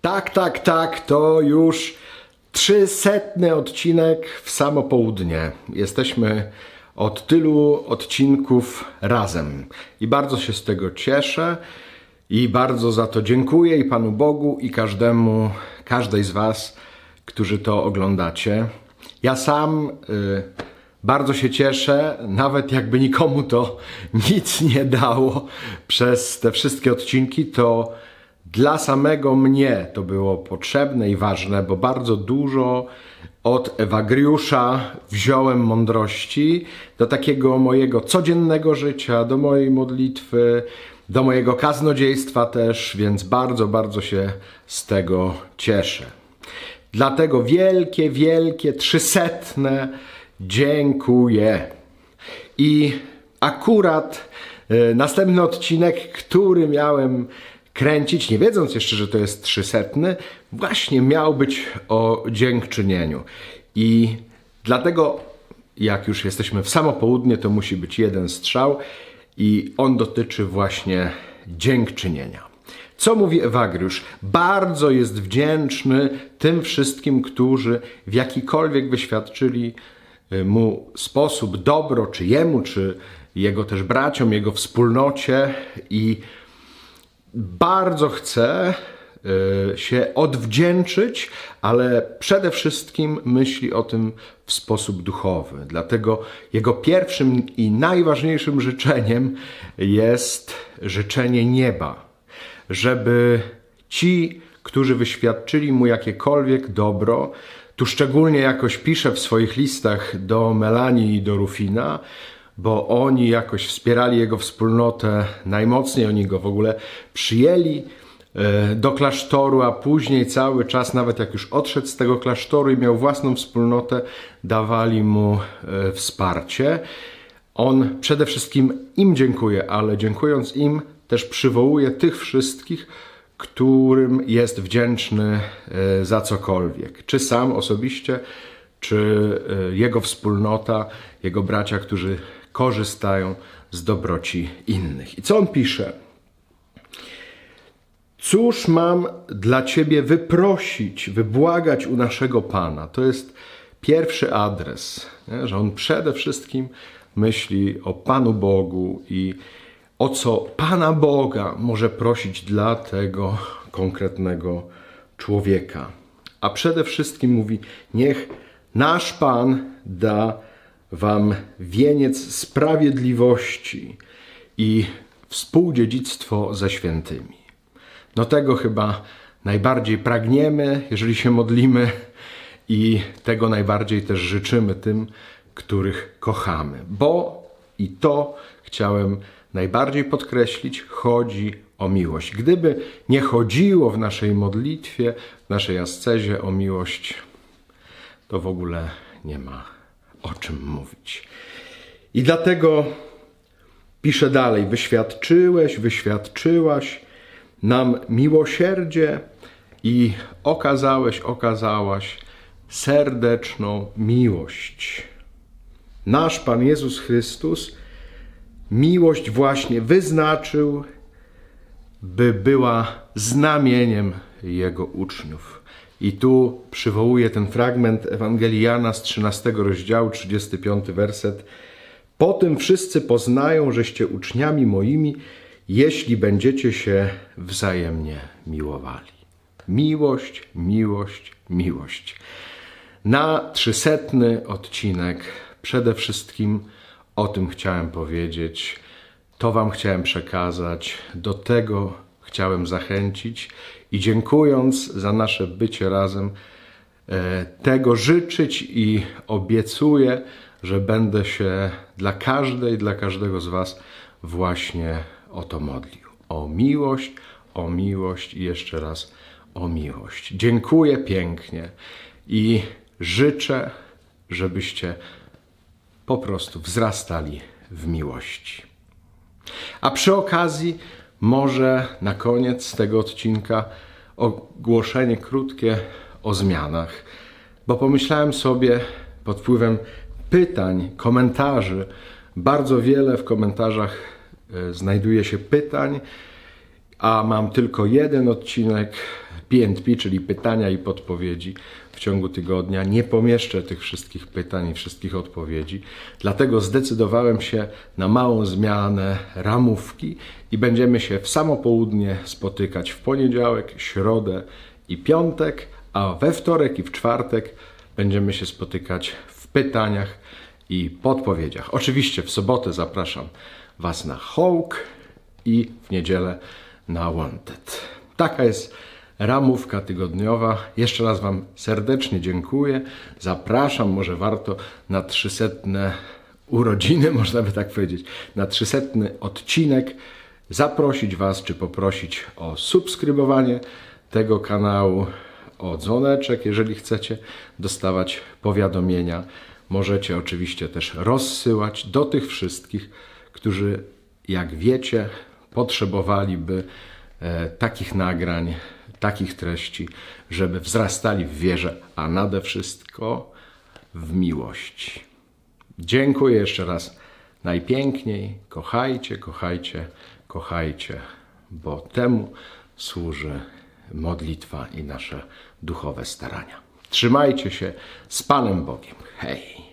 Tak, tak, tak, to już trzysetny odcinek w samo południe. Jesteśmy od tylu odcinków razem i bardzo się z tego cieszę i bardzo za to dziękuję i Panu Bogu i każdemu, każdej z Was, którzy to oglądacie. Ja sam y, bardzo się cieszę, nawet jakby nikomu to nic nie dało przez te wszystkie odcinki, to dla samego mnie to było potrzebne i ważne, bo bardzo dużo od Ewagriusza wziąłem mądrości do takiego mojego codziennego życia, do mojej modlitwy, do mojego kaznodziejstwa też, więc bardzo, bardzo się z tego cieszę. Dlatego wielkie, wielkie, trzysetne dziękuję. I akurat y, następny odcinek, który miałem kręcić, nie wiedząc jeszcze, że to jest trzysetny, właśnie miał być o dziękczynieniu. I dlatego, jak już jesteśmy w samo południe, to musi być jeden strzał i on dotyczy właśnie dziękczynienia. Co mówi Ewagriusz? Bardzo jest wdzięczny tym wszystkim, którzy w jakikolwiek wyświadczyli y, mu sposób dobro, czy jemu, czy jego też braciom, jego wspólnocie i bardzo chce y, się odwdzięczyć, ale przede wszystkim myśli o tym w sposób duchowy. Dlatego jego pierwszym i najważniejszym życzeniem jest życzenie nieba, żeby ci, którzy wyświadczyli mu jakiekolwiek dobro, tu szczególnie jakoś pisze w swoich listach do Melanii i do Rufina, bo oni jakoś wspierali jego wspólnotę najmocniej, oni go w ogóle przyjęli e, do klasztoru, a później cały czas, nawet jak już odszedł z tego klasztoru i miał własną wspólnotę, dawali mu e, wsparcie. On przede wszystkim im dziękuje, ale dziękując im też przywołuje tych wszystkich, którym jest wdzięczny e, za cokolwiek. Czy sam osobiście, czy jego wspólnota, jego bracia, którzy korzystają z dobroci innych. I co on pisze? Cóż mam dla Ciebie wyprosić, wybłagać u naszego Pana? To jest pierwszy adres, nie? że on przede wszystkim myśli o Panu Bogu i o co Pana Boga może prosić dla tego konkretnego człowieka. A przede wszystkim mówi: Niech nasz Pan da wam wieniec sprawiedliwości i współdziedzictwo ze świętymi. No tego chyba najbardziej pragniemy, jeżeli się modlimy i tego najbardziej też życzymy tym, których kochamy. Bo i to chciałem najbardziej podkreślić, chodzi o miłość. Gdyby nie chodziło w naszej modlitwie, w naszej ascezie o miłość, to w ogóle nie ma o czym mówić. I dlatego pisze dalej: Wyświadczyłeś, wyświadczyłaś nam miłosierdzie i okazałeś, okazałaś serdeczną miłość. Nasz Pan Jezus Chrystus miłość właśnie wyznaczył, by była znamieniem Jego uczniów. I tu przywołuję ten fragment Ewangelii Jana z 13 rozdziału, 35 werset. Po tym wszyscy poznają, żeście uczniami moimi, jeśli będziecie się wzajemnie miłowali. Miłość, miłość, miłość. Na trzysetny odcinek przede wszystkim o tym chciałem powiedzieć. To Wam chciałem przekazać. Do tego chciałem zachęcić i dziękując za nasze bycie razem, e, tego życzyć i obiecuję, że będę się dla każdej, dla każdego z Was właśnie o to modlił. O miłość, o miłość i jeszcze raz o miłość. Dziękuję pięknie i życzę, żebyście po prostu wzrastali w miłości. A przy okazji, może na koniec tego odcinka ogłoszenie krótkie o zmianach, bo pomyślałem sobie pod wpływem pytań, komentarzy, bardzo wiele w komentarzach e, znajduje się pytań, a mam tylko jeden odcinek, PNP, czyli pytania i podpowiedzi w ciągu tygodnia. Nie pomieszczę tych wszystkich pytań i wszystkich odpowiedzi, dlatego zdecydowałem się na małą zmianę ramówki i będziemy się w samo południe spotykać w poniedziałek, środę i piątek, a we wtorek i w czwartek będziemy się spotykać w pytaniach i podpowiedziach. Oczywiście w sobotę zapraszam Was na Hawk i w niedzielę na Wanted. Taka jest ramówka tygodniowa. Jeszcze raz Wam serdecznie dziękuję. Zapraszam, może warto na 300 urodziny, można by tak powiedzieć, na 300 odcinek zaprosić Was, czy poprosić o subskrybowanie tego kanału, o dzwoneczek, jeżeli chcecie dostawać powiadomienia. Możecie oczywiście też rozsyłać do tych wszystkich, którzy, jak wiecie, potrzebowaliby e, takich nagrań, takich treści, żeby wzrastali w wierze, a nade wszystko w miłości. Dziękuję jeszcze raz najpiękniej. Kochajcie, kochajcie, kochajcie, bo temu służy modlitwa i nasze duchowe starania. Trzymajcie się z Panem Bogiem. Hej!